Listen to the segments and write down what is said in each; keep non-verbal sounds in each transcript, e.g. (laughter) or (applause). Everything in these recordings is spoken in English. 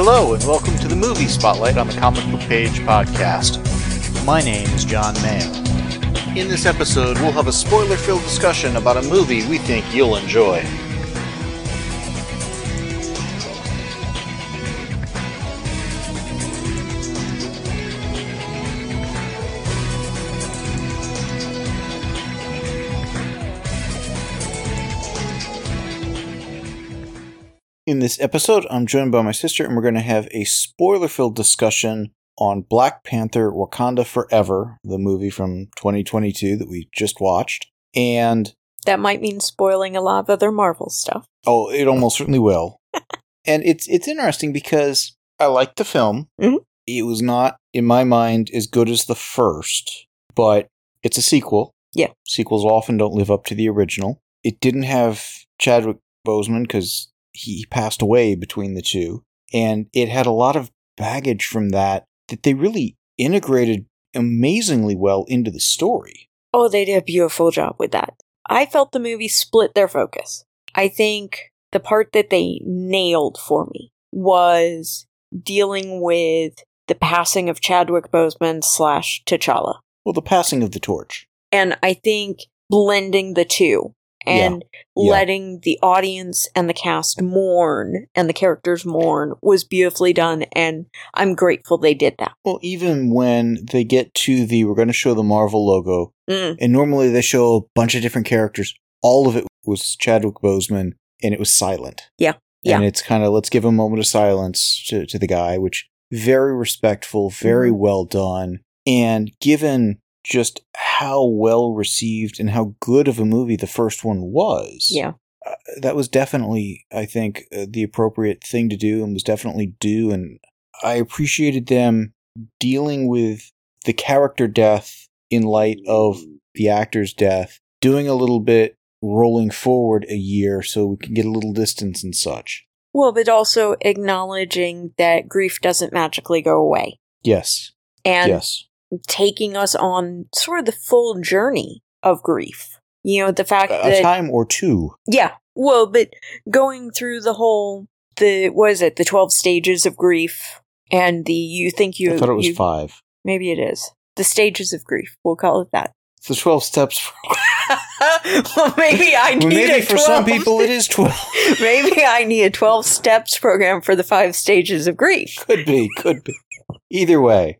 Hello, and welcome to the Movie Spotlight on the Comic Book Page podcast. My name is John Mayo. In this episode, we'll have a spoiler filled discussion about a movie we think you'll enjoy. In this episode, I'm joined by my sister, and we're going to have a spoiler filled discussion on Black Panther Wakanda Forever, the movie from 2022 that we just watched. And, That might mean spoiling a lot of other Marvel stuff. oh, it almost certainly will. (laughs) and it's it's interesting because I liked the film. Mhm. It was not, in my mind, as good as the first, but it's a sequel. Yeah. Sequels often don't live up to the original. It didn't have Chadwick Boseman because he passed away between the two. And it had a lot of baggage from that that they really integrated amazingly well into the story. Oh, they did a beautiful job with that. I felt the movie split their focus. I think the part that they nailed for me was dealing with the passing of Chadwick Boseman slash T'Challa. Well, the passing of the torch. And I think blending the two and Yeah. letting the audience and the cast mourn and the characters mourn was beautifully done. And I'm grateful they did that. Well, even when they get to the, we're going to show the Marvel logo, Mm. and normally they show a bunch of different characters. All of it was Chadwick Boseman, and it was silent. Yeah, yeah. And it's kind of, let's give a moment of silence to, to the guy, which very respectful, very Mhm. well done. And given just how well received and how good of a movie the first one was, Yeah. uh, that was definitely, I think, uh, the appropriate thing to do and was definitely due. And I appreciated them dealing with the character death in light of the actor's death, doing a little bit rolling forward a year so we can get a little distance and such. Well, but also acknowledging that grief doesn't magically go away Yes. and yes. Taking us on sort of the full journey of grief. You know, the fact A a time or two. yeah, well, but going through the whole, the, what is it, the 12 stages of grief and the, you think you, I thought it was you- five. maybe it is. The stages of grief, we'll call it that. It's the 12 steps. For, (laughs) well, maybe (laughs) I need maybe for some people it is 12. (laughs) maybe I need a 12 steps program for the five stages of grief. could be, could be. Either way.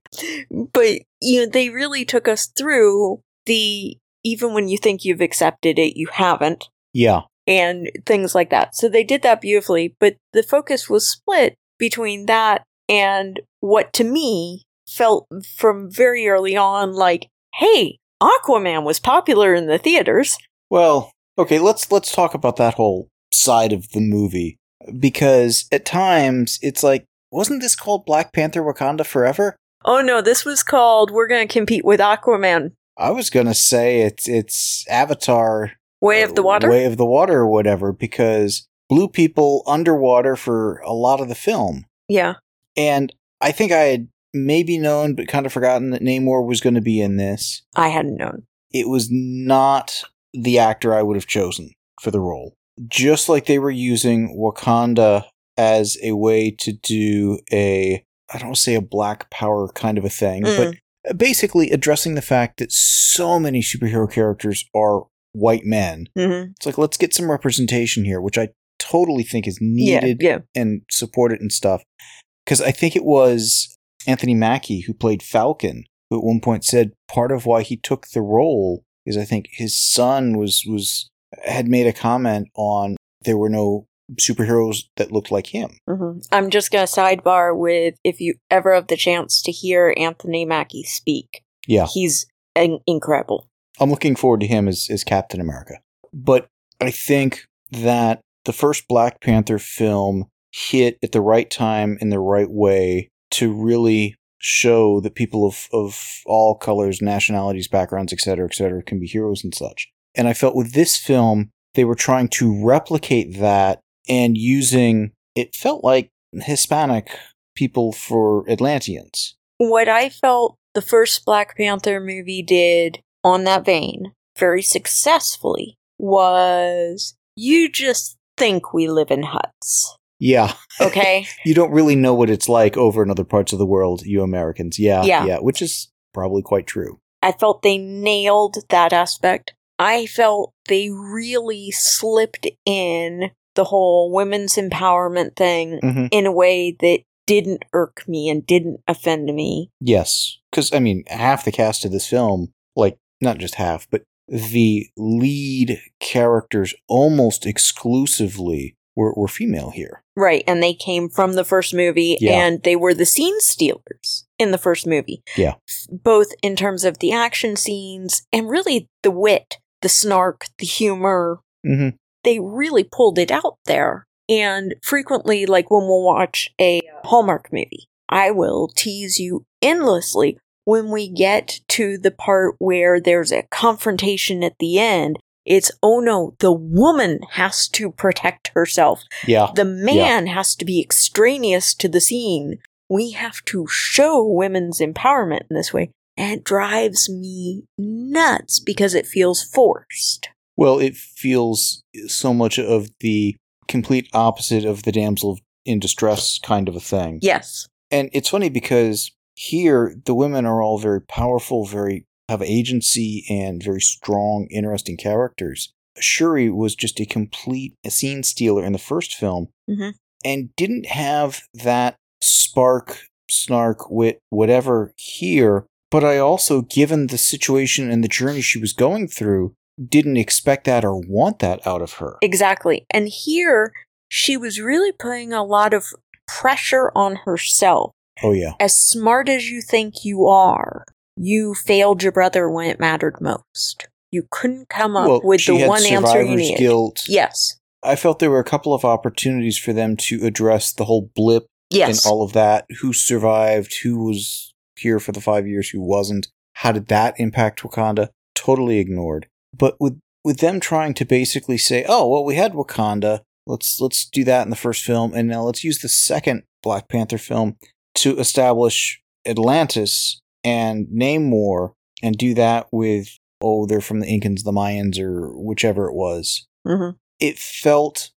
but you know they really took us through the even when you think you've accepted it you haven't Yeah. and things like that so they did that beautifully but the focus was split between that and what to me felt from very early on like hey aquaman was popular in the theaters Well, okay, let's let's talk about that whole side of the movie because at times it's like wasn't this called Black Panther Wakanda Forever? oh no this was called we're going to compete with aquaman I was going to say it's it's Avatar way of the uh, water Way of the Water or whatever because blue people underwater for a lot of the film. yeah And I think I had maybe known but kind of forgotten that Namor was going to be in this. i hadn't known it was not the actor I would have chosen for the role. Just like they were using Wakanda as a way to do a, I don't say a black power kind of a thing, Mm. but basically addressing the fact that so many superhero characters are white men. hmm It's like, let's get some representation here, which I totally think is yeah needed yeah and supported and stuff. Because I think it was Anthony Mackie who played Falcon, who at one point said part of why he took the role is I think his son was was had made a comment on there were no superheroes that looked like him. hmm I'm just going to sidebar with if you ever have the chance to hear Anthony Mackie speak, Yeah, he's in- incredible. I'm looking forward to him as as Captain America. But I think that the first Black Panther film hit at the right time in the right way to really show that people of, of all colors, nationalities, backgrounds, etc., etc., can be heroes and such. And I felt with this film, they were trying to replicate that and using it felt like Hispanic people for Atlanteans. What I felt the first Black Panther movie did on that vein very successfully was you just think we live in huts. Yeah. Okay. (laughs) you don't really know what it's like over in other parts of the world, you Americans. Yeah. Yeah. Yeah. Which is probably quite true. I felt they nailed that aspect. I felt they really slipped in the whole women's empowerment thing hmm in a way that didn't irk me and didn't offend me. Yes. Because, I mean, half the cast of this film, like, not just half, but the lead characters almost exclusively were, were female here. Right, and they came from the first movie Yeah. and they were the scene stealers in the first movie. Yeah. Both in terms of the action scenes and really the wit, the snark, the humor. hmm They really pulled it out there. And frequently, like when we'll watch a Hallmark movie, I will tease you endlessly when we get to the part where there's a confrontation at the end. It's, oh no, the woman has to protect herself Yeah. the man has to be extraneous to the scene. We have to show women's empowerment in this way. And it drives me nuts because it feels forced. Well, it feels so much of the complete opposite of the damsel in distress kind of a thing. Yes. And it's funny because here the women are all very powerful, very have agency and very strong, interesting characters. Shuri was just a complete scene stealer in the first film Mhm. and didn't have that spark, snark, wit, whatever here. But I also, given the situation and the journey she was going through, didn't expect that or want that out of her. Exactly. And here, she was really putting a lot of pressure on herself. Oh, yeah. As smart as you think you are, you failed your brother when it mattered most. You couldn't come up well, with the one answer you needed. guilt. Yes. I felt there were a couple of opportunities for them to address the whole blip Yes. and all of that. Who survived? Who was here for the five years? Who wasn't? How did that impact Wakanda? Totally ignored. But with with them trying to basically say, "Oh, well, we had Wakanda. Let's let's do that in the first film, and now let's use the second Black Panther film to establish Atlantis and Namor, and do that with oh, they're from the Incans, the Mayans, or whichever it was." hmm it felt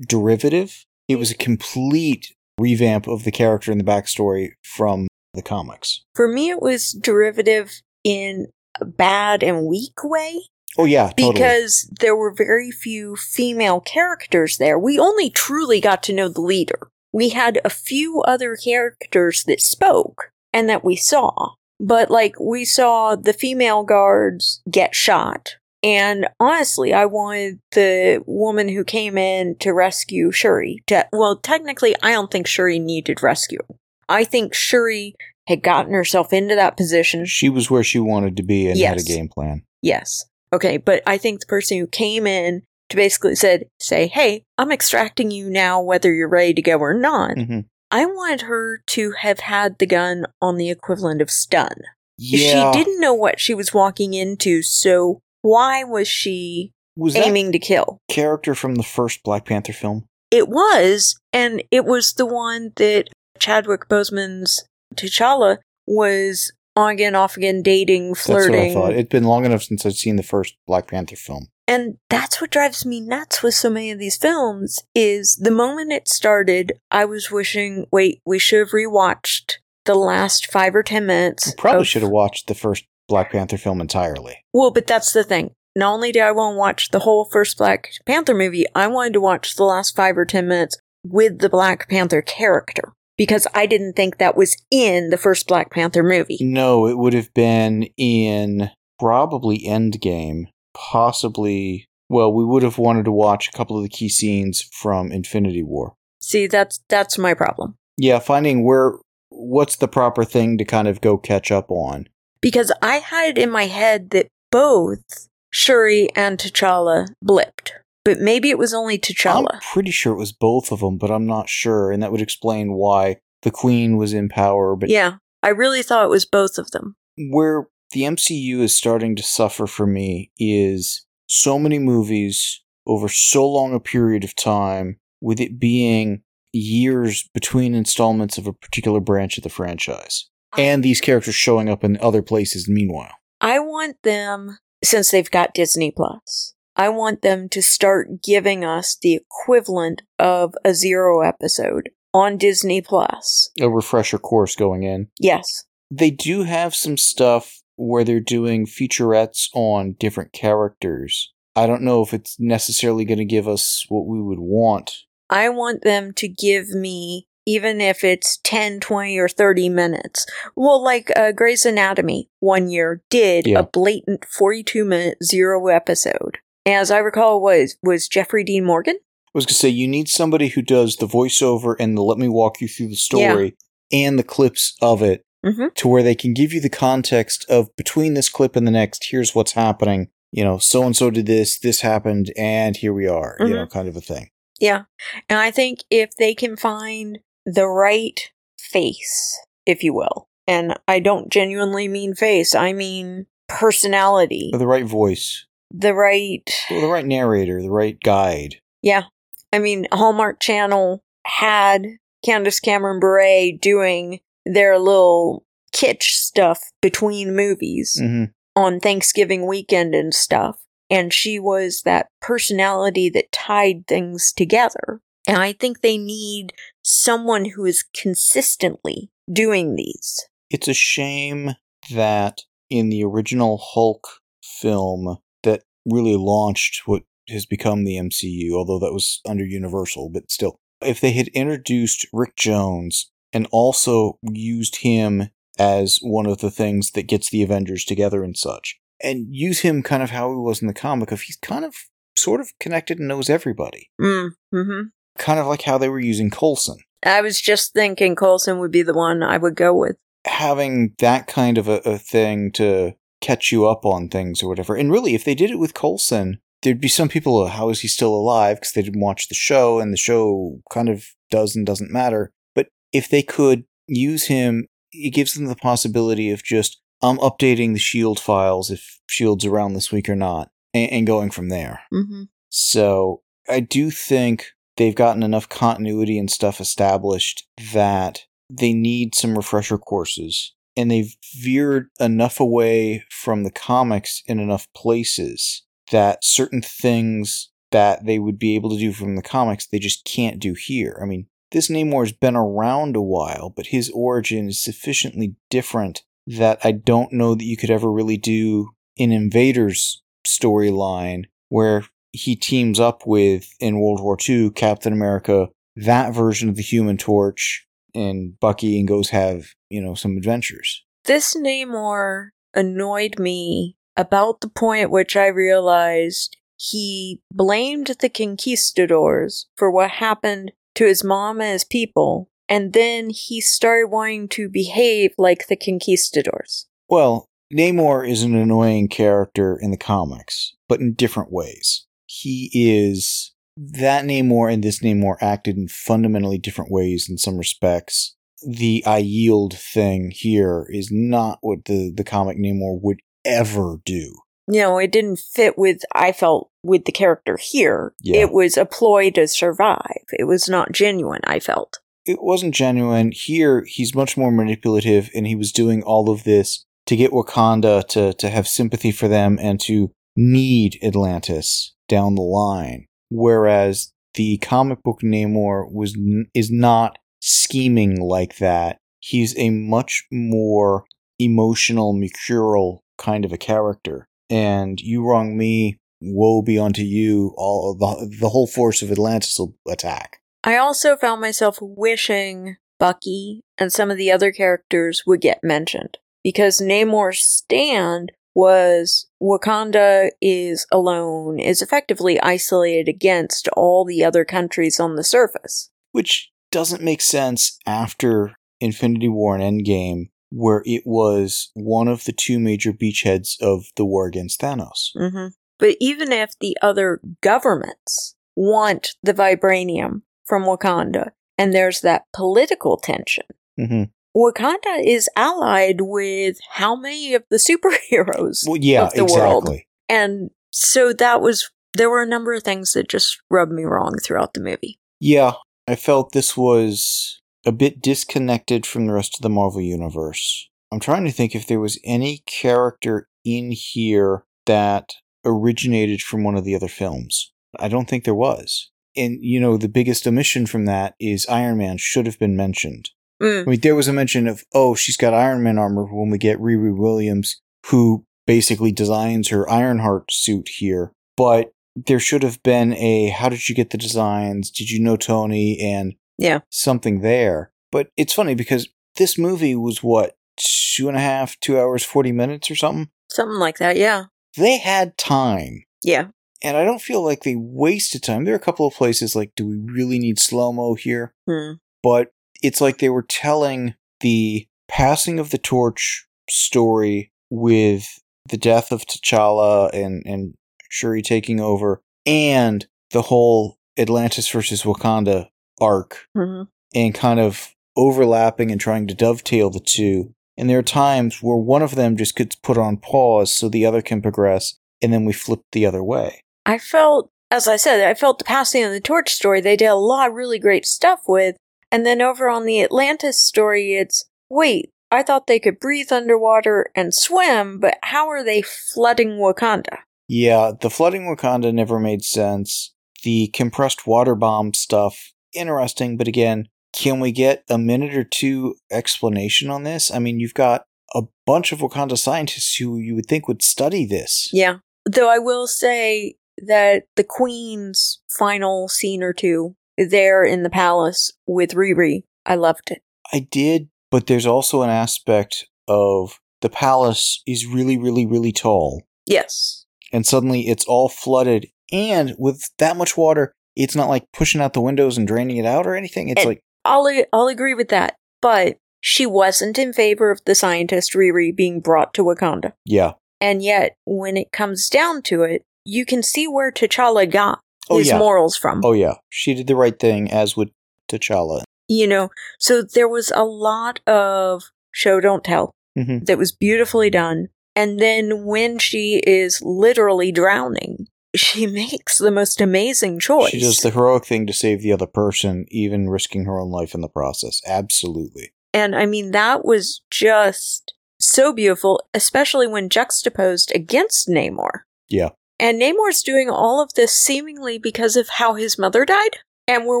derivative. It was a complete revamp of the character and the backstory from the comics. For me, it was derivative in a bad and weak way Oh yeah, totally. because there were very few female characters there. We only truly got to know the leader. We had a few other characters that spoke and that we saw, but like we saw the female guards get shot. And honestly, I wanted the woman who came in to rescue Shuri to, well, technically, I don't think Shuri needed rescue. I think Shuri had gotten herself into that position she was where she wanted to be and had a game plan. Yes. Okay, but I think the person who came in to basically said, say, hey, I'm extracting you now whether you're ready to go or not. hmm I wanted her to have had the gun on the equivalent of stun. Yeah, She didn't know what she was walking into, so why was she was aiming to kill? character from the first Black Panther film? It was, and it was the one that Chadwick Boseman's T'Challa was on again, off again, dating, flirting. That's what I thought. It's been long enough since I've seen the first Black Panther film. And that's what drives me nuts with so many of these films is the moment it started, I was wishing, wait, we should have rewatched the last five or ten minutes. You probably of- should have watched the first Black Panther film entirely. Well, but that's the thing. Not only did I want to watch the whole first Black Panther movie, I wanted to watch the last five or ten minutes with the Black Panther character. Because I didn't think that was in the first Black Panther movie. No, it would have been in probably Endgame, possibly. Well, we would have wanted to watch a couple of the key scenes from Infinity War. See, that's that's my problem. Yeah, finding where what's the proper thing to kind of go catch up on. because I had it in my head that both Shuri and T'Challa blipped. But maybe it was only T'Challa. I'm pretty sure it was both of them, but I'm not sure, and that would explain why the Queen was in power. But yeah, I really thought it was both of them. where the MCU is starting to suffer for me is so many movies over so long a period of time, with it being years between installments of a particular branch of the franchise. And these characters showing up in other places meanwhile. I want them, since they've got Disney Plus, I want them to start giving us the equivalent of a Zero episode on Disney Plus. A refresher course going in. Yes. They do have some stuff where they're doing featurettes on different characters. I don't know if it's necessarily going to give us what we would want. I want them to give me, even if it's 10, 20, or 30 minutes. Well, like uh, Grey's Anatomy one year did Yeah. a blatant 42 minute Zero episode. As I recall, was was Jeffrey Dean Morgan? I was going to say, you need somebody who does the voiceover and the let me walk you through the story and the clips of it Mhm. to where they can give you the context of between this clip and the next, here's what's happening. You know, so and so did this, this happened, and here we are, you Mhm. know, kind of a thing. Yeah. And I think if they can find the right face, if you will, and I don't genuinely mean face, I mean personality, Or the right voice, the right. or the right narrator, the right guide. Yeah. I mean, Hallmark Channel had Candace Cameron Bure doing their little kitsch stuff between movies hmm on Thanksgiving weekend and stuff. And she was that personality that tied things together. And I think they need someone who is consistently doing these. It's a shame that in the original Hulk film that really launched what has become the MCU, although that was under Universal, but still, if they had introduced Rick Jones and also used him as one of the things that gets the Avengers together and such, and use him kind of how he was in the comic, of he's kind of sort of connected and knows everybody. Mm, hmm Kind of like how they were using Coulson. I was just thinking Coulson would be the one I would go with. having that kind of a, a thing to catch you up on things or whatever. And really, if they did it with Coulson, there'd be some people, "Oh, how is he still alive? Because they didn't watch the show, and the show kind of does and doesn't matter. But if they could use him, it gives them the possibility of just, I'm updating the Shield files if Shield's around this week or not, and, and going from there. Mm-hmm. So I do think they've gotten enough continuity and stuff established that they need some refresher courses. And they've veered enough away from the comics in enough places that certain things that they would be able to do from the comics, they just can't do here. I mean, this Namor's been around a while, but his origin is sufficiently different that I don't know that you could ever really do an Invaders storyline where he teams up with in World War II Captain America, that version of the Human Torch, and Bucky, and goes have you know some adventures. This Namor annoyed me about the point at which I realized he blamed the conquistadors for what happened to his mom and his people, and then he started wanting to behave like the conquistadors. Well, Namor is an annoying character in the comics, but in different ways. He is that Namor and this Namor acted in fundamentally different ways in some respects. The I yield thing here is not what the, the comic Namor would ever do. You know, it didn't fit with, I felt, with the character here. Yeah. It was a ploy to survive. It was not genuine, I felt. it wasn't genuine. Here, he's much more manipulative, and he was doing all of this to get Wakanda to, to have sympathy for them and to need Atlantis down the line. Whereas the comic book Namor was is not scheming like that. He's a much more emotional, mercurial kind of a character. And you wrong me, woe be unto you. All the the whole force of Atlantis will attack. I also found myself wishing Bucky and some of the other characters would get mentioned because Namor's stand was Wakanda is alone, is effectively isolated against all the other countries on the surface. which doesn't make sense after Infinity War and Endgame, where it was one of the two major beachheads of the war against Thanos. hmm But even if the other governments want the vibranium from Wakanda, and there's that political tension, hmm Wakanda is allied with how many of the (laughs) superheroes Well, yeah, of the world. exactly. And so that was, there were a number of things that just rubbed me wrong throughout the movie. Yeah, I felt this was a bit disconnected from the rest of the Marvel Universe. I'm trying to think if there was any character in here that originated from one of the other films. I don't think there was. And, you know, the biggest omission from that is Iron Man should have been mentioned. Mm. I mean, there was a mention of, oh, she's got Iron Man armor when we get Riri Williams, who basically designs her Ironheart suit here. But there should have been a, how did you get the designs? Did you know Tony? And Yeah. something there. But it's funny because this movie was what, two and a half, two hours, 40 minutes or something? Something like that, yeah. They had time. Yeah. And I don't feel like they wasted time. There are a couple of places like, do we really need slow mo here? Hmm. But it's like they were telling the passing of the torch story with the death of T'Challa and, and Shuri taking over and the whole Atlantis versus Wakanda arc hmm and kind of overlapping and trying to dovetail the two. And there are times where one of them just gets put on pause so the other can progress, and then we flip the other way. I felt, as I said, I felt the passing of the torch story they did a lot of really great stuff with. And then over on the Atlantis story, it's wait, I thought they could breathe underwater and swim, but how are they flooding Wakanda? Yeah, the flooding Wakanda never made sense. The compressed water bomb stuff, interesting, but again, can we get a minute or two explanation on this? I mean, you've got a bunch of Wakanda scientists who you would think would study this. Yeah. Though I will say that the Queen's final scene or two there in the palace with Riri, I loved it. I did, but there's also an aspect of the palace is really, really, really tall. Yes. And suddenly it's all flooded. And with that much water, it's not like pushing out the windows and draining it out or anything. It's And- like, I'll I'll agree with that. But she wasn't in favor of the scientist Riri being brought to Wakanda. yeah. And yet, when it comes down to it, you can see where T'Challa got Oh, his yeah. morals from. Oh, yeah. She did the right thing, as would T'Challa. You know, so there was a lot of show don't tell hmm that was beautifully done. And then when she is literally drowning, she (laughs) makes the most amazing choice. She does the heroic thing to save the other person, even risking her own life in the process. Absolutely. And I mean, that was just so beautiful, especially when juxtaposed against Namor. Yeah. And Namor's doing all of this seemingly because of how his mother died. And we're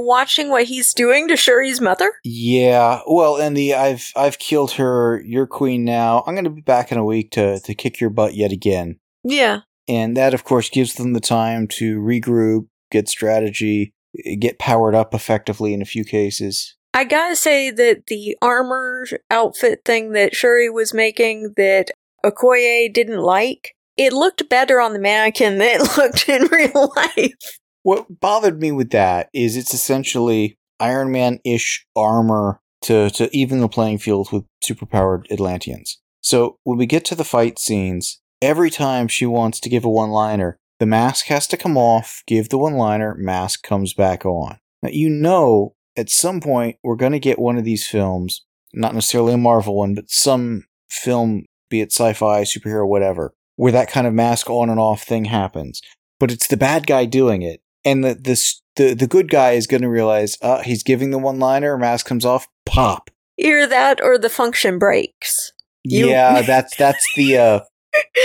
watching what he's doing to Shuri's mother. Yeah. Well, and the I've I've killed her. You're queen now. I'm going to be back in a week to to kick your butt yet again. Yeah. And that, of course, gives them the time to regroup, get strategy, get powered up effectively in a few cases. I gotta say that the armor outfit thing that Shuri was making that Okoye didn't like, it looked better on the mannequin than it (laughs) looked in real life. What bothered me with that is it's essentially Iron Man ish armor to, to even the playing field with superpowered Atlanteans. So when we get to the fight scenes, every time she wants to give a one liner, the mask has to come off, give the one liner, mask comes back on. Now, you know, at some point, we're going to get one of these films, not necessarily a Marvel one, but some film, be it sci fi, superhero, whatever, where that kind of mask on and off thing happens. But it's the bad guy doing it. And the, this, the, the good guy is going to realize, uh, he's giving the one liner, mask comes off, pop. Either that or the function breaks. You- yeah, that's, that's the, uh,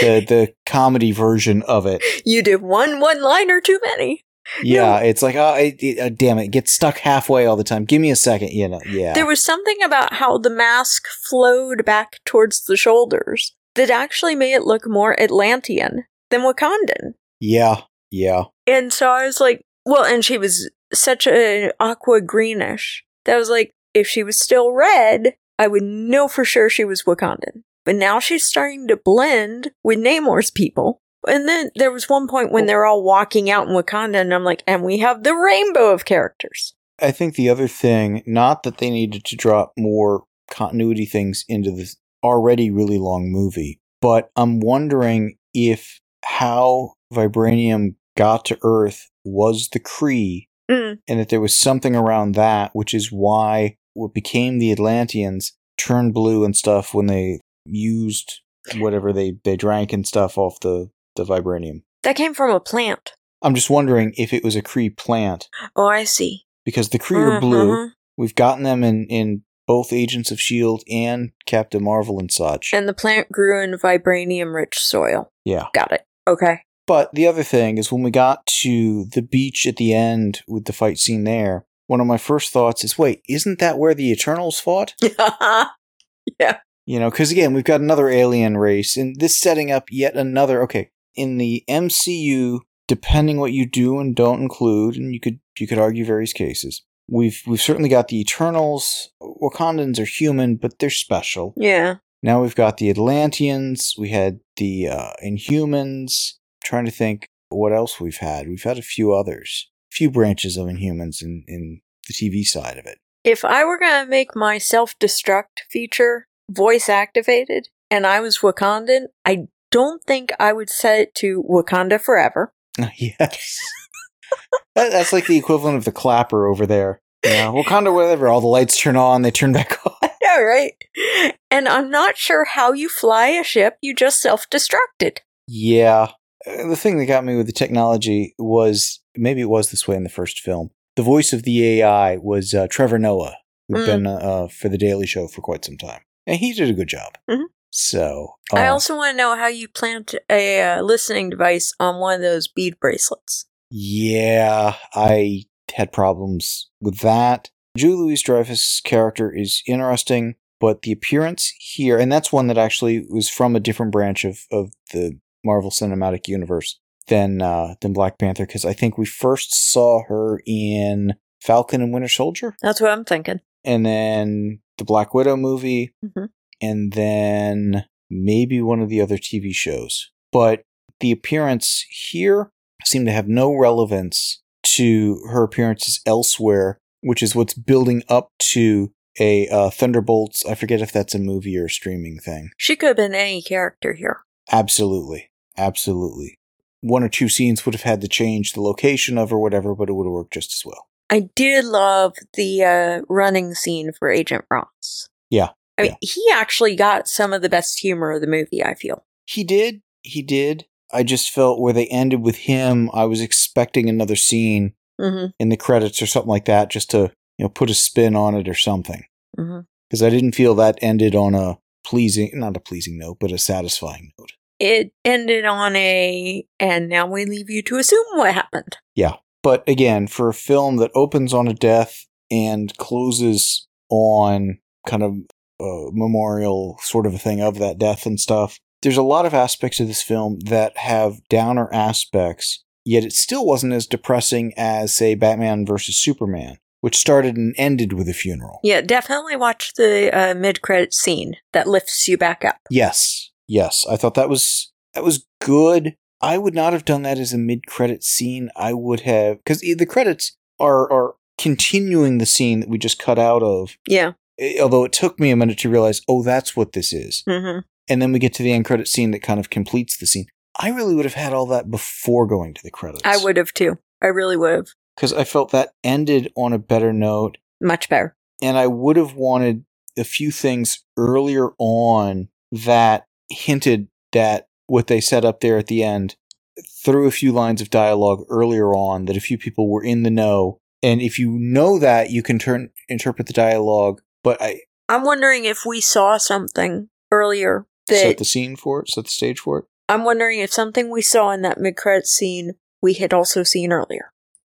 the, (laughs) the comedy version of it. You did one one liner too many. Yeah, it's like, oh, it, it, uh, damn it, get stuck halfway all the time. Give me a second, you know. Yeah, There was something about how the mask flowed back towards the shoulders that actually made it look more Atlantean than Wakandan. yeah, yeah. And so I was like, well, and she was such an aqua greenish that I was like, if she was still red, I would know for sure she was Wakandan. But now she's starting to blend with Namor's people. And then there was one point when they're all walking out in Wakanda, and I'm like, and we have the rainbow of characters. I think the other thing, not that they needed to drop more continuity things into this already really long movie, but I'm wondering if how vibranium got to Earth was the Kree, Mm. and that there was something around that, which is why what became the Atlanteans turned blue and stuff when they used whatever they, they drank and stuff off the, the vibranium. That came from a plant. I'm just wondering if it was a Kree plant, Oh, I see. because the Kree are blue. Mhm. We've gotten them in, in both Agents of S.H.I.E.L.D. And Captain Marvel and such. And the plant grew in vibranium rich soil. yeah. Got it. Okay. But the other thing is when we got to the beach at the end with the fight scene there, one of my first thoughts is, wait, isn't that where the Eternals fought? (laughs) yeah. You know, because again, we've got another alien race, and this setting up yet another. Okay, in the MCU, depending what you do and don't include, and you could you could argue various cases. We've we've certainly got the Eternals. Wakandans are human, but they're special. Yeah. Now we've got the Atlanteans. We had the uh, Inhumans. Trying to think what else we've had. We've had a few others, a few branches of Inhumans in in the TV side of it. If I were going to make my self destruct feature voice activated and I was Wakandan, I don't think I would set it to Wakanda Forever. (laughs) yes. that, that's like the equivalent of the clapper over there. Yeah, Wakanda, whatever. All the lights turn on, they turn back (laughs) on. Yeah, right. And I'm not sure how you fly a ship, you just self destructed. Yeah. Uh, The thing that got me with the technology was maybe it was this way in the first film. The voice of the AI was uh, Trevor Noah, who'd Mm. been uh, uh, for The Daily Show for quite some time. And he did a good job. Mhm. So. I uh, also want to know how you plant a uh, listening device on one of those bead bracelets. Yeah, I had problems with that. Julie Louise Dreyfus' character is interesting, but the appearance here, and that's one that actually was from a different branch of, of the Marvel Cinematic Universe than uh, than Black Panther, because I think we first saw her in Falcon and Winter Soldier, That's what I'm thinking. and then the Black Widow movie, Mhm. and then maybe one of the other TV shows. But the appearance here seemed to have no relevance to her appearances elsewhere, which is what's building up to a uh, Thunderbolts. I forget if that's a movie or a streaming thing. She could have been any character here. Absolutely. Absolutely. One or two scenes would have had to change the location of or whatever, but it would have worked just as well. I did love the uh, running scene for Agent Ross. Yeah, I mean, he actually got some of the best humor of the movie, I feel. He did. He did. I just felt where they ended with him, I was expecting another scene hmm in the credits or something like that just to, you know, put a spin on it or something. Because I didn't feel that ended on a pleasing, not a pleasing note, but a satisfying note. It ended on a, and now we leave you to assume what happened. Yeah. But again, for a film that opens on a death and closes on kind of a memorial sort of a thing of that death and stuff, there's a lot of aspects of this film that have downer aspects, yet it still wasn't as depressing as, say, Batman versus Superman, which started and ended with a funeral. Yeah, definitely watch the uh, mid-credit scene that lifts you back up. Yes, yes, I thought that was that was good. I would not have done that as a mid-credit scene. I would have because the credits are are continuing the scene that we just cut out of. Yeah. Although it took me a minute to realize, oh, that's what this is, hmm and then we get to the end credit scene that kind of completes the scene. I really would have had all that before going to the credits. I would have too. I really would have. because I felt that ended on a better note. Much better. and I would have wanted a few things earlier on that hinted that what they set up there at the end through a few lines of dialogue earlier on that a few people were in the know. And if you know that you can turn interpret the dialogue but I I'm wondering if we saw something earlier set the scene for it set the stage for it? I'm wondering if something we saw in that mid-credit scene we had also seen earlier.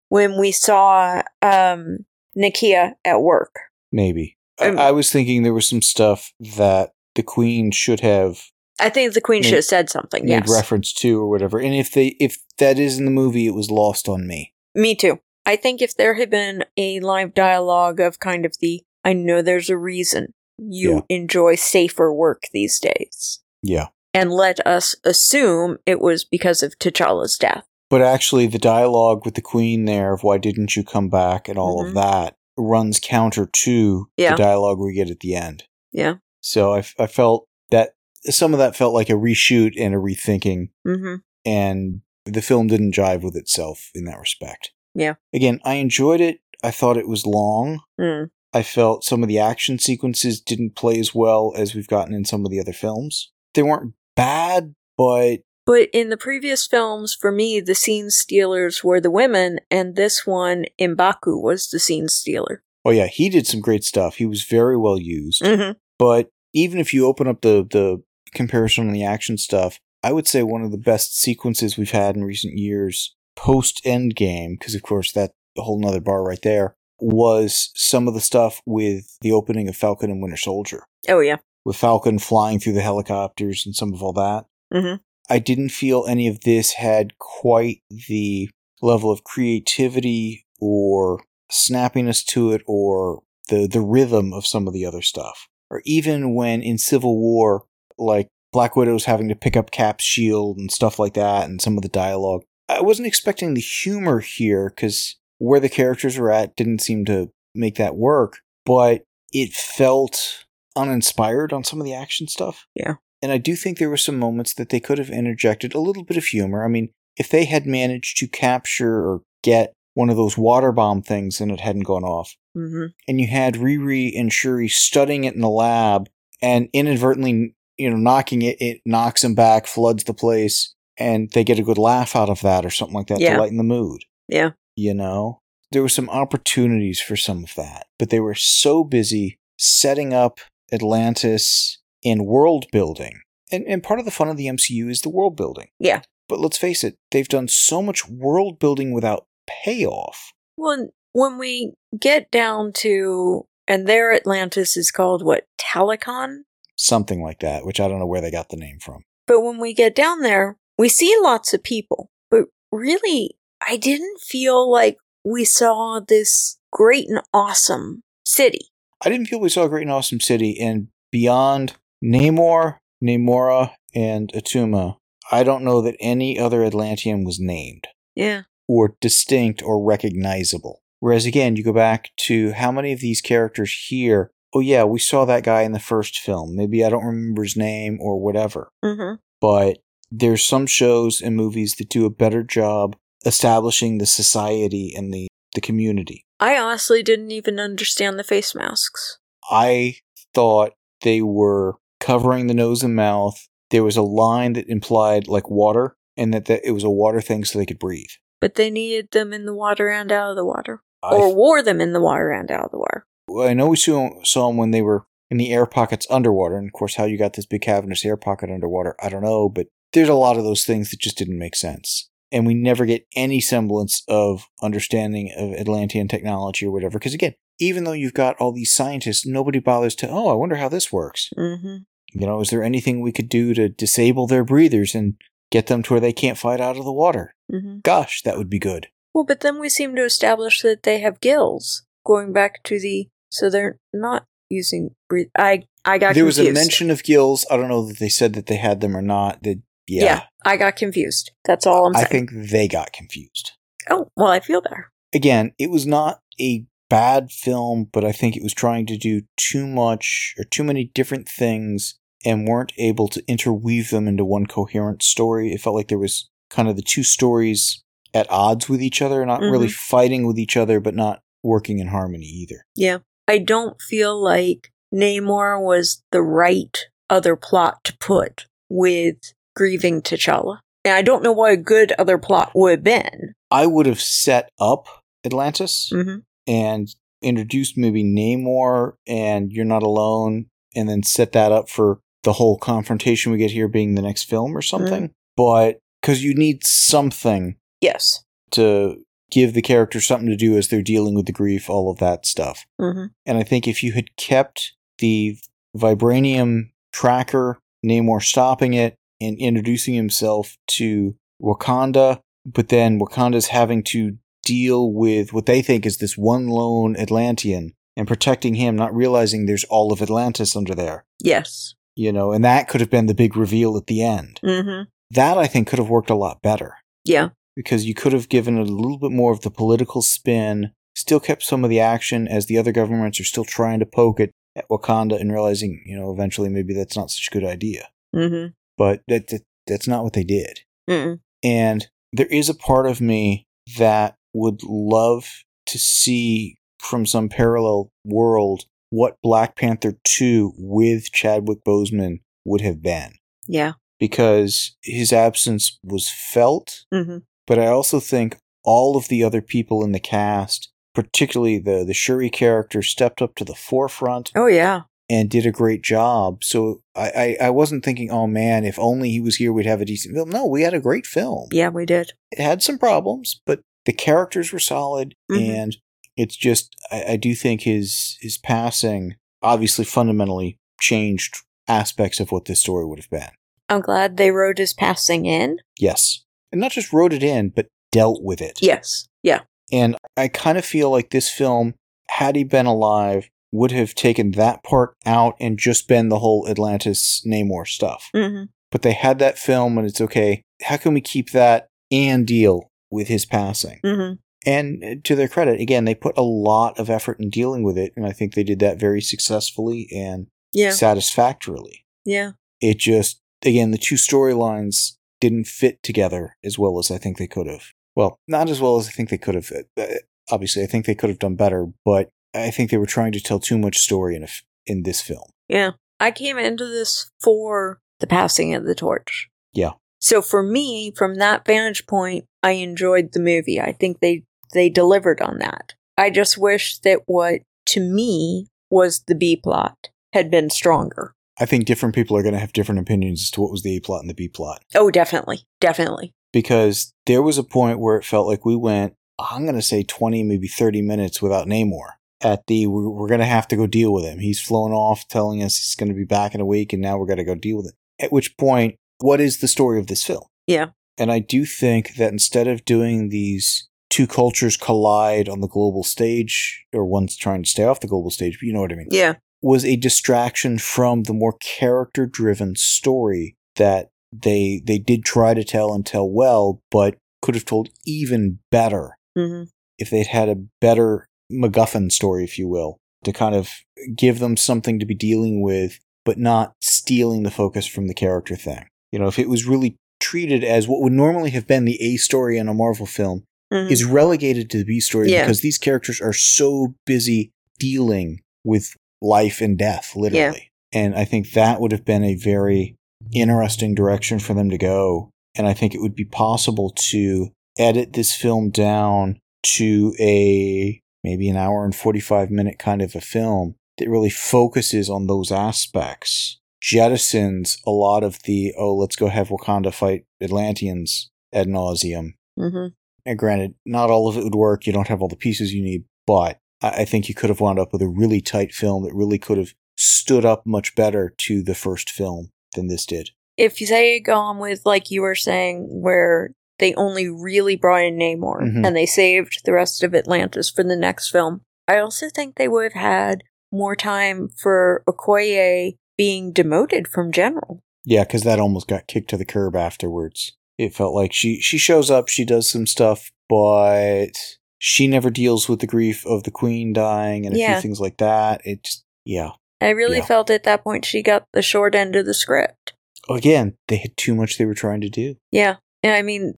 When we saw um Nakia at work. maybe. Um, I, I was thinking there was some stuff that the queen should have I think the queen should have said something. made Yes, reference to or whatever and if they if that is in the movie it was lost on me me too. I think if there had been a live dialogue of kind of the I know there's a reason you enjoy safer work these days. yeah And let us assume it was because of T'Challa's death. But actually, the dialogue with the queen there of why didn't you come back and all Mhm. of that runs counter to Yeah. the dialogue we get at the end. Yeah. So I, f- I felt that some of that felt like a reshoot and a rethinking, Mm-hmm. and the film didn't jive with itself in that respect. Yeah. Again, I enjoyed it. I thought it was long. Mm. I felt some of the action sequences didn't play as well as we've gotten in some of the other films. They weren't bad, but But in the previous films, for me, the scene stealers were the women, and this one, Mbaku, was the scene stealer. oh yeah, he did some great stuff. He was very well used. Mm-hmm. But even if you open up the the comparison on the action stuff, I would say one of the best sequences we've had in recent years post Endgame, because of course that a whole nother bar right there was some of the stuff with the opening of Falcon and Winter Soldier, Oh yeah. with Falcon flying through the helicopters and some of all that. hmm I didn't feel any of this had quite the level of creativity or snappiness to it or the the rhythm of some of the other stuff. Or even when in Civil War, like Black Widow's having to pick up Cap's shield and stuff like that and some of the dialogue. I wasn't expecting the humor here because where the characters were at didn't seem to make that work, but it felt uninspired on some of the action stuff. Yeah. And I do think there were some moments that they could have interjected a little bit of humor. I mean, if they had managed to capture or get one of those water bomb things and it hadn't gone off, hmm and you had Riri and Shuri studying it in the lab and inadvertently, you know, knocking it, it knocks them back, floods the place, and they get a good laugh out of that or something like that Yeah. to lighten the mood. Yeah. You know? There were some opportunities for some of that, but they were so busy setting up Atlantis and world building. And, and part of the fun of the MCU is the world building. Yeah. But let's face it, they've done so much world building without payoff. When when we get down to and their Atlantis is called what Talokan. Something like that, which I don't know where they got the name from. But when we get down there, we see lots of people. But really, I didn't feel like we saw this great and awesome city. I didn't feel we saw a great and awesome city, and beyond Namor, Namora, and Atuma, I don't know that any other Atlantean was named Yeah. or distinct or recognizable. Whereas again, you go back to how many of these characters here, oh yeah, we saw that guy in the first film. Maybe I don't remember his name or whatever. hmm But there's some shows and movies that do a better job establishing the society and the, the community. I honestly didn't even understand the face masks. I thought they were covering the nose and mouth. There was a line that implied like water, and that, that it was a water thing so they could breathe. But they needed them in the water and out of the water. I, or wore them in the water and out of the water. I know we saw, saw them when they were in the air pockets underwater, and of course, how you got this big cavernous air pocket underwater, I don't know, but there's a lot of those things that just didn't make sense. And we never get any semblance of understanding of Atlantean technology or whatever. Because again, even though you've got all these scientists, nobody bothers to, oh, I wonder how this works. hmm You know, is there anything we could do to disable their breathers and get them to where they can't fight out of the water? hmm Gosh, that would be good. Well, but then we seem to establish that they have gills. Going back to the so they're not using breathe. I I got there was a mention of gills. I don't know that they said that they had them or not. That yeah, I got confused. That's all I'm I think they got confused. oh, well, I feel better. Again, it was not a bad film, but I think it was trying to do too much or too many different things and weren't able to interweave them into one coherent story. It felt like there was kind of the two stories at odds with each other, not really mm-hmm. fighting with each other, but not working in harmony either. Yeah, I don't feel like Namor was the right other plot to put with grieving T'Challa. And I don't know what a good other plot would have been. I would have set up Atlantis hmm and introduced maybe Namor and You're Not Alone, and then set that up for the whole confrontation we get here being the next film or something. But because you need something Yes. to give the character something to do as they're dealing with the grief, all of that stuff. hmm And I think if you had kept the vibranium tracker, Namor stopping it and introducing himself to Wakanda, but then Wakanda's having to deal with what they think is this one lone Atlantean and protecting him, not realizing there's all of Atlantis under there. Yes. You know, and that could have been the big reveal at the end. hmm That I think could have worked a lot better Yeah. Because you could have given it a little bit more of the political spin, still kept some of the action as the other governments are still trying to poke it at Wakanda and realizing, you know, eventually maybe that's not such a good idea. hmm But that, that that's not what they did. mm And there is a part of me that would love to see from some parallel world what Black Panther 2 with Chadwick Boseman would have been Yeah. because his absence was felt hmm but I also think all of the other people in the cast, particularly the the Shuri character, stepped up to the forefront. Oh, yeah. and did a great job. So I, I, I wasn't thinking, oh man, if only he was here, we'd have a decent film. No, we had a great film. Yeah, we did. It had some problems, but the characters were solid, Mhm. and it's just I, I do think his his passing obviously fundamentally changed aspects of what this story would have been. I'm glad they wrote his passing in. Yes, and not just wrote it in, but dealt with it. Yes. Yeah. And I kind of feel like this film, had he been alive, would have taken that part out and just been the whole Atlantis Namor stuff. hmm But they had that film, and it's okay. How can we keep that and deal with his passing? hmm And uh, to their credit, again, they put a lot of effort in dealing with it, and I think they did that very successfully and Yeah. satisfactorily. Yeah. It just, again, the two storylines didn't fit together as well as I think they could have. Well, not as well as I think they could have. Uh, Obviously, I think they could have done better, but I think they were trying to tell too much story in a in this film. Yeah. I came into this for the passing of the torch. Yeah. So for me, from that vantage point, I enjoyed the movie. I think they they delivered on that. I just wish that what to me was the B plot had been stronger. I think different people are going to have different opinions as to what was the A plot and the B plot. Oh, definitely. Definitely. because there was a point where it felt like we went, I'm going to say 20, maybe 30 minutes without Namor. At the, we're, we're going to have to go deal with him. He's flown off telling us he's going to be back in a week, and now we're going to go deal with it. At which point, what is the story of this film? Yeah. And I do think that instead of doing these two cultures collide on the global stage, or one's trying to stay off the global stage, but you know what I mean Yeah. Was a distraction from the more character driven story that they they did try to tell and tell well but could have told even better hmm if they'd had a better MacGuffin story if you will to kind of give them something to be dealing with but not stealing the focus from the character thing. You know if it was really treated as what would normally have been the A story in a Marvel film hmm is relegated to the B story Yeah. because these characters are so busy dealing with life and death, literally. And I think that would have been a very interesting direction for them to go. And I think it would be possible to edit this film down to a maybe an hour and 45 minute kind of a film that really focuses on those aspects, jettisons a lot of the, oh, let's go have Wakanda fight Atlanteans ad nauseum hmm and granted, not all of it would work. You don't have all the pieces you need, but I think you could have wound up with a really tight film that really could have stood up much better to the first film than this did. If you they had gone with, like you were saying, where they only really brought in Namor Mhm. and they saved the rest of Atlantis for the next film, I also think they would have had more time for Okoye being demoted from general. Yeah, because that almost got kicked to the curb afterwards. It felt like she she shows up, she does some stuff, but she never deals with the grief of the queen dying and a Yeah. few things like that. It just yeah. I really Yeah. felt at that point she got the short end of the script. Oh, again, they had too much they were trying to do. Yeah. And I mean,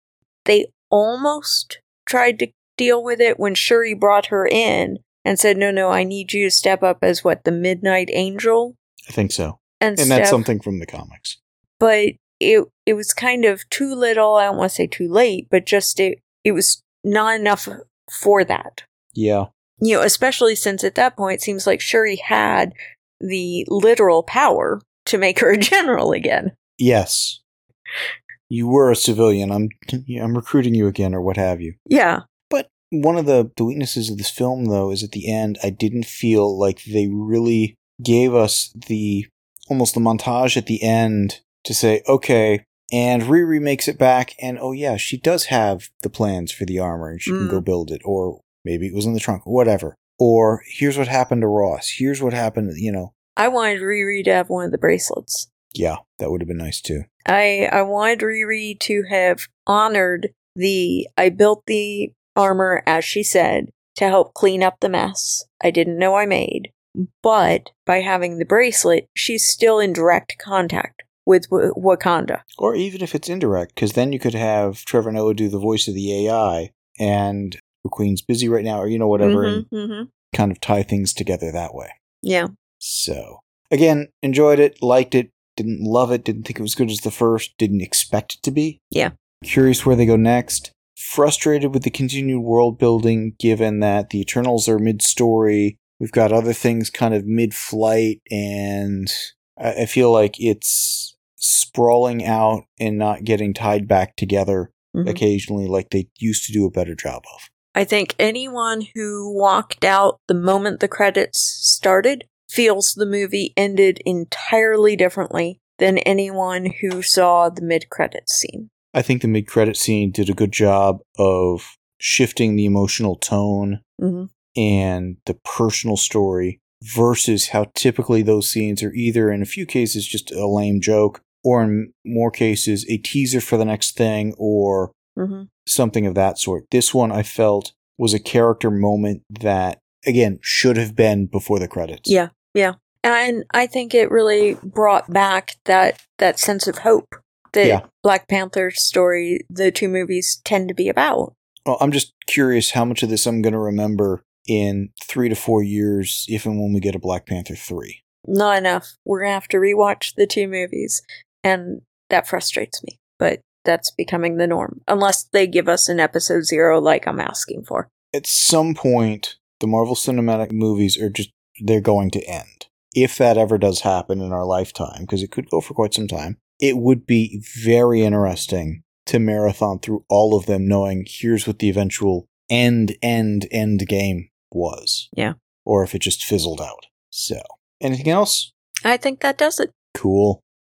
they almost tried to deal with it when Shuri brought her in and said, no, no, I need you to step up as what, the Midnight Angel? I think so. And, And that's something from the comics. But it it was kind of too little. I don't want to say too late, but just it it was not enough for that. Yeah. You know, especially since at that point it seems like Shuri had the literal power to make her a (laughs) general again. Yes. You were a civilian. I'm (laughs) I'm recruiting you again or what have you. Yeah. But one of the, the weaknesses of this film though is at the end I didn't feel like they really gave us the almost the montage at the end to say, okay, and Riri makes it back and oh yeah, she does have the plans for the armor and she can Mm. go build it. Or maybe it was in the trunk, whatever. Or here's what happened to Ross. Here's what happened, you know. I wanted Riri to have one of the bracelets. Yeah, that would have been nice too. I I wanted Riri to have honored the I built the armor as she said to help clean up the mess I didn't know I made. But by having the bracelet, she's still in direct contact with w- Wakanda. Or even if it's indirect, because then you could have Trevor Noah do the voice of the AI, and the Queen's busy right now, or you know whatever, and Mhm, mhm. kind of tie things together that way. Yeah. So again, enjoyed it, liked it, didn't love it, didn't think it was good as the first, didn't expect it to be. Yeah. Curious where they go next. Frustrated with the continued world building, given that the Eternals are mid story. We've got other things kind of mid flight, and I feel like it's sprawling out and not getting tied back together Mhm. occasionally like they used to do a better job of. I think anyone who walked out the moment the credits started feels the movie ended entirely differently than anyone who saw the mid credits scene. I think the mid credit scene did a good job of shifting the emotional tone hmm and the personal story versus how typically those scenes are either in a few cases just a lame joke or in more cases a teaser for the next thing or hmm something of that sort. This one I felt was a character moment that again should have been before the credits. Yeah, yeah. And I think it really brought back that that sense of hope that Yeah. Black Panther's story, the two movies tend to be about. Well, I'm just curious how much of this I'm going to remember in 3 to 4 years if and when we get a Black Panther 3. Not enough. We're gonna have to rewatch the two movies, and that frustrates me. But that's becoming the norm, unless they give us an episode zero like I'm asking for. at some point the Marvel Cinematic movies are just they're going to end. If that ever does happen in our lifetime, because it could go for quite some time, it would be very interesting to marathon through all of them knowing here's what the eventual end end end game was. Yeah. Or if it just fizzled out. So, anything else? I think that does it. Cool.